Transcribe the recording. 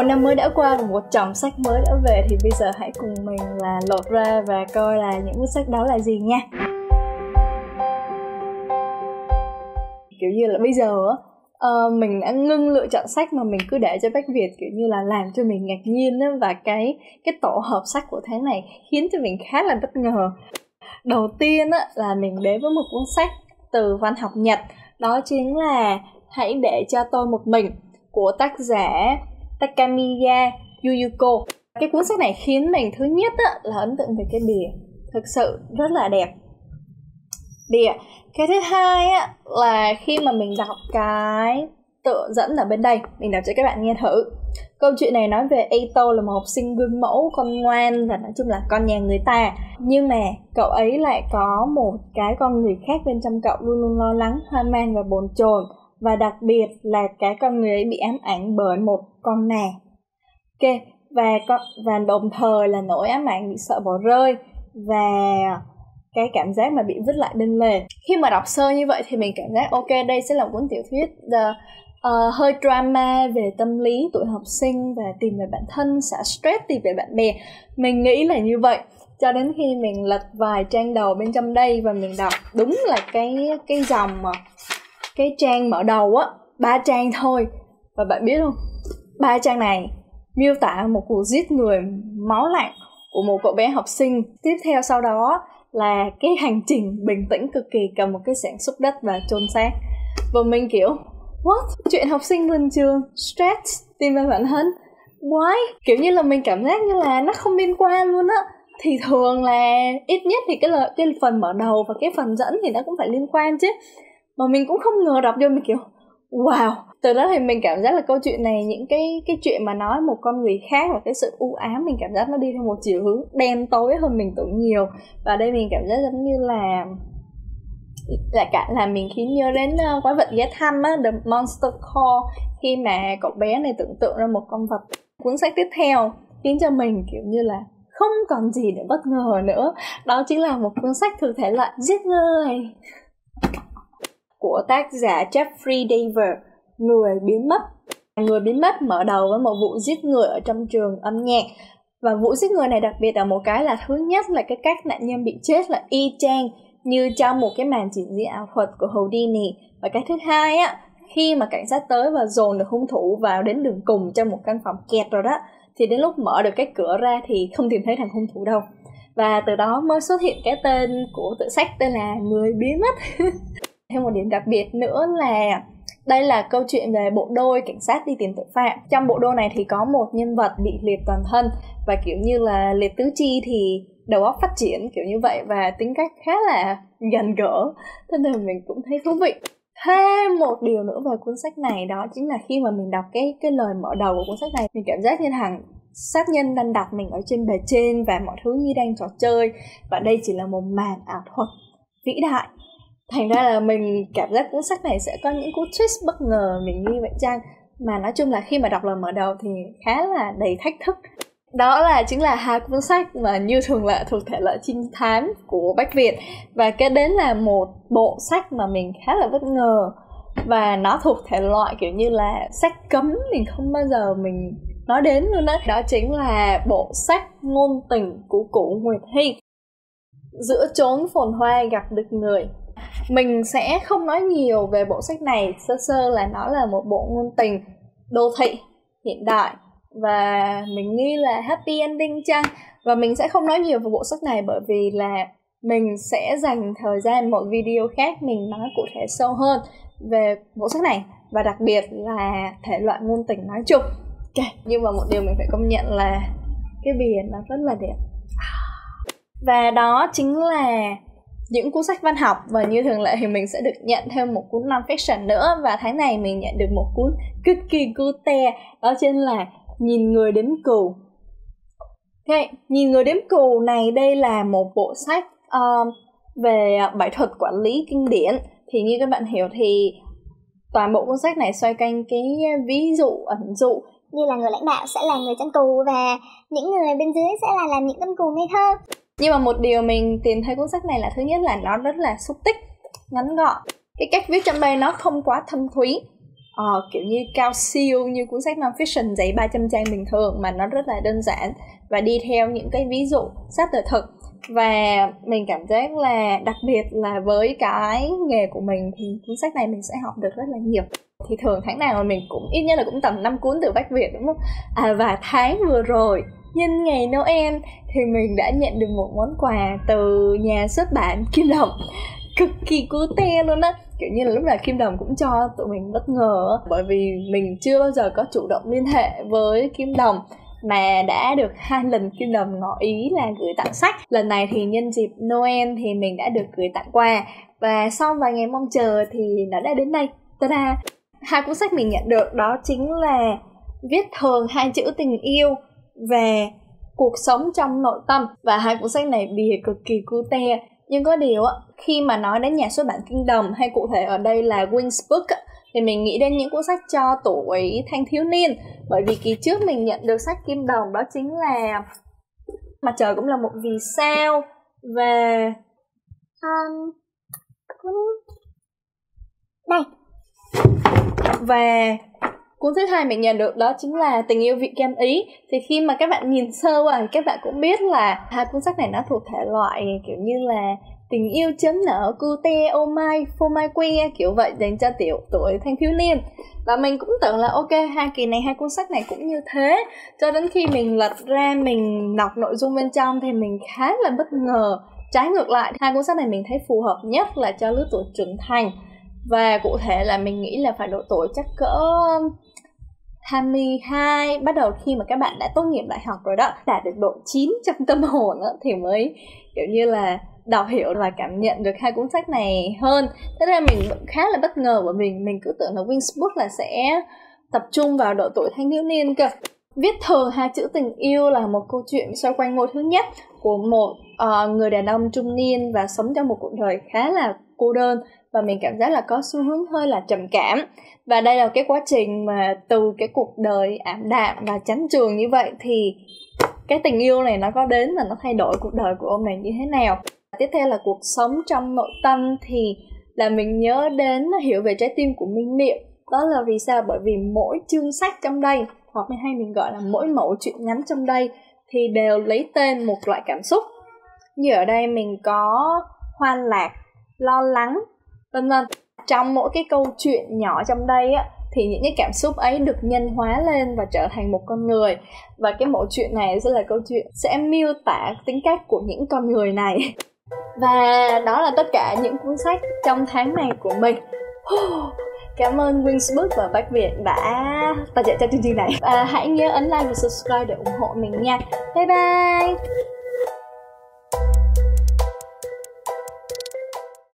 Một năm mới đã qua và một chồng sách mới đã về thì bây giờ hãy cùng mình là lột ra và coi là những cuốn sách đó là gì nha. Kiểu như là bây giờ uh, mình đã ngưng lựa chọn sách mà mình cứ để cho Bách Việt kiểu như là làm cho mình ngạc nhiên đó, và cái cái tổ hợp sách của tháng này khiến cho mình khá là bất ngờ. Đầu tiên á, là mình đến với một cuốn sách từ văn học Nhật đó chính là Hãy để cho tôi một mình của tác giả Takamiya Yuyuko. Cái cuốn sách này khiến mình thứ nhất á, là ấn tượng về cái bìa, thực sự rất là đẹp. Bìa. Cái thứ hai á, là khi mà mình đọc cái tựa dẫn ở bên đây, mình đọc cho các bạn nghe thử. Câu chuyện này nói về Eito là một học sinh gương mẫu, con ngoan và nói chung là con nhà người ta. Nhưng mà cậu ấy lại có một cái con người khác bên trong cậu luôn luôn lo lắng, hoang mang và bồn chồn và đặc biệt là cái con người ấy bị ám ảnh bởi một con nàng. ok và con và đồng thời là nỗi ám ảnh bị sợ bỏ rơi và cái cảm giác mà bị vứt lại bên lề. Khi mà đọc sơ như vậy thì mình cảm giác ok đây sẽ là một cuốn tiểu thuyết the, uh, hơi drama về tâm lý tuổi học sinh và tìm về bản thân xả stress tìm về bạn bè. Mình nghĩ là như vậy. Cho đến khi mình lật vài trang đầu bên trong đây và mình đọc đúng là cái cái dòng mà cái trang mở đầu á, ba trang thôi. Và bạn biết không? Ba trang này miêu tả một cuộc giết người máu lạnh của một cậu bé học sinh. Tiếp theo sau đó là cái hành trình bình tĩnh cực kỳ cầm một cái sản xúc đất và chôn xác. Và mình kiểu, what? Chuyện học sinh lên trường stress tìm về bản thân why? Kiểu như là mình cảm giác như là nó không liên quan luôn á. Thì thường là ít nhất thì cái là cái phần mở đầu và cái phần dẫn thì nó cũng phải liên quan chứ mà mình cũng không ngờ đọc vô mình kiểu wow! Từ đó thì mình cảm giác là câu chuyện này những cái cái chuyện mà nói một con người khác và cái sự u ám mình cảm giác nó đi theo một chiều hướng đen tối hơn mình tưởng nhiều. Và đây mình cảm giác giống như là là cả là mình khiến nhớ đến uh, quái vật ghé thăm á The Monster Call khi mà cậu bé này tưởng tượng ra một con vật cuốn sách tiếp theo khiến cho mình kiểu như là không còn gì để bất ngờ nữa. Đó chính là một cuốn sách thuộc thể loại giết người của tác giả Jeffrey Daver, Người biến mất. Người biến mất mở đầu với một vụ giết người ở trong trường âm nhạc. Và vụ giết người này đặc biệt ở một cái là thứ nhất là cái cách nạn nhân bị chết là y chang như trong một cái màn trình diễn ảo thuật của Houdini. Và cái thứ hai á, khi mà cảnh sát tới và dồn được hung thủ vào đến đường cùng trong một căn phòng kẹt rồi đó thì đến lúc mở được cái cửa ra thì không tìm thấy thằng hung thủ đâu và từ đó mới xuất hiện cái tên của tự sách tên là người biến mất Thêm một điểm đặc biệt nữa là đây là câu chuyện về bộ đôi cảnh sát đi tìm tội phạm. Trong bộ đôi này thì có một nhân vật bị liệt toàn thân và, kiểu như là, liệt tứ chi thì đầu óc phát triển kiểu như vậy và tính cách khá là gần gỡ. Thế nên mình cũng thấy thú vị. Thêm một điều nữa về cuốn sách này đó chính là khi mà mình đọc cái cái lời mở đầu của cuốn sách này, mình cảm giác như thằng sát nhân đang đặt mình ở trên bề trên và mọi thứ như đang trò chơi và đây chỉ là một màn ảo thuật vĩ đại thành ra là mình cảm giác cuốn sách này sẽ có những cú twist bất ngờ mình nghi vậy chăng? Mà nói chung là khi mà đọc lần mở đầu thì khá là đầy thách thức. Đó là chính là hai cuốn sách mà như thường lệ thuộc thể loại trinh thám của Bách Việt. Và cái đến là một bộ sách mà mình khá là bất ngờ. Và nó thuộc thể loại kiểu như là sách cấm, mình không bao giờ mình nói đến luôn đó đó chính là bộ sách ngôn tình của cụ Nguyệt Hy. Giữa chốn phồn hoa gặp được người mình sẽ không nói nhiều về bộ sách này. Sơ sơ là nó là một bộ ngôn tình đô thị hiện đại. Và mình nghĩ là happy ending chăng? Và mình sẽ không nói nhiều về bộ sách này bởi vì là mình sẽ dành thời gian một video khác mình nói cụ thể sâu hơn về bộ sách này. Và đặc biệt là thể loại ngôn tình nói chung. Okay. nhưng mà một điều mình phải công nhận là cái bìa nó rất là đẹp. Và đó chính là những cuốn sách văn học và như thường lệ thì mình sẽ được nhận thêm một cuốn non-fiction nữa và tháng này mình nhận được một cuốn cực kỳ cute đó chính là nhìn người đếm cừu. Okay, nhìn người đếm cừu này đây là một bộ sách uh, về bảy thuật quản lý kinh điển. Thì như các bạn hiểu thì toàn bộ cuốn sách này xoay quanh cái ví dụ ẩn dụ như là người lãnh đạo sẽ là người chăn cừu và những người bên dưới sẽ là làm những con cừu ngây thơ nhưng mà một điều mình tìm thấy cuốn sách này là thứ nhất là nó rất là xúc tích ngắn gọn. Cái cách viết trong đây nó không quá thâm thúy. Ờ, kiểu như cao siêu như cuốn sách non-fiction giấy 300 trang bình thường mà nó rất là đơn giản và đi theo những cái ví dụ sát đời thực. Và mình cảm giác là đặc biệt là với cái nghề của mình thì cuốn sách này mình sẽ học được rất là nhiều. Thì thường tháng nào mà mình cũng ít nhất là cũng tầm 5 cuốn từ Bách Việt đúng không? À và tháng vừa rồi nhân ngày Noel thì mình đã nhận được một món quà từ nhà xuất bản Kim Đồng. Cực kỳ cute luôn á. Kiểu như là lúc nào Kim Đồng cũng cho, tụi mình bất ngờ bởi vì mình chưa bao giờ có chủ động liên hệ với Kim Đồng, mà đã được hai lần Kim Đồng ngỏ ý là gửi tặng sách. Lần này thì nhân dịp Noel thì mình đã được gửi tặng quà. Và sau vài ngày mong chờ thì nó đã đến đây. Ta hai cuốn sách mình nhận được đó chính là viết thường hai chữ tình yêu về cuộc sống trong nội tâm. Và hai cuốn sách này bìa cực kỳ cute. Nhưng có điều khi mà nói đến nhà xuất bản Kinh Đồng hay cụ thể ở đây là Wings Book thì mình nghĩ đến những cuốn sách cho tuổi thanh thiếu niên. Bởi vì kỳ trước mình nhận được sách Kim Đồng đó chính là Mặt trời cũng là một vì sao và um, đây. Và cuốn thứ hai mình nhận được đó chính là tình yêu vị kem ý. Thì khi mà các bạn nhìn sơ qua thì các bạn cũng biết là hai cuốn sách này nó thuộc thể loại kiểu như là tình yêu chấm nở cute oh my for my que, kiểu vậy, dành cho tiểu tuổi thanh thiếu niên. Và mình cũng tưởng là ok, hai kỳ này hai cuốn sách này cũng như thế. Cho đến khi mình lật ra, mình đọc nội dung bên trong thì mình khá là bất ngờ. Trái ngược lại, hai cuốn sách này mình thấy phù hợp nhất là cho lứa tuổi trưởng thành. Và cụ thể là mình nghĩ là phải độ tuổi chắc cỡ 22 bắt đầu khi mà các bạn đã tốt nghiệp đại học rồi đó đạt được độ 9 trong tâm hồn đó, thì mới kiểu như là đọc hiểu và cảm nhận được hai cuốn sách này hơn. Thế nên mình khá là bất ngờ bởi mình mình cứ tưởng là Wings Book là sẽ tập trung vào độ tuổi thanh thiếu niên cơ. Viết thường hai chữ tình yêu là một câu chuyện xoay quanh ngôi thứ nhất của một uh, người đàn ông trung niên và sống trong một cuộc đời khá là cô đơn và mình cảm giác là có xu hướng hơi là trầm cảm. Và đây là cái quá trình mà từ cái cuộc đời ảm đạm và chán trường như vậy thì cái tình yêu này nó có đến và nó thay đổi cuộc đời của ông này như thế nào. Tiếp theo là cuộc sống trong nội tâm thì là mình nhớ đến hiểu về trái tim của minh niệm. Đó là vì sao? Bởi vì mỗi chương sách trong đây, hoặc hay mình gọi là mỗi mẫu chuyện ngắn trong đây, thì đều lấy tên một loại cảm xúc. Như ở đây mình có hoan lạc, lo lắng vân vân trong mỗi cái câu chuyện nhỏ trong đây á, thì những cái cảm xúc ấy được nhân hóa lên và trở thành một con người và cái mẫu chuyện này sẽ là câu chuyện sẽ miêu tả tính cách của những con người này và đó là tất cả những cuốn sách trong tháng này của mình Cảm ơn Wingsbook và Bách Việt đã tài trợ cho chương trình này. Và hãy nhớ ấn like và subscribe để ủng hộ mình nha. Bye bye!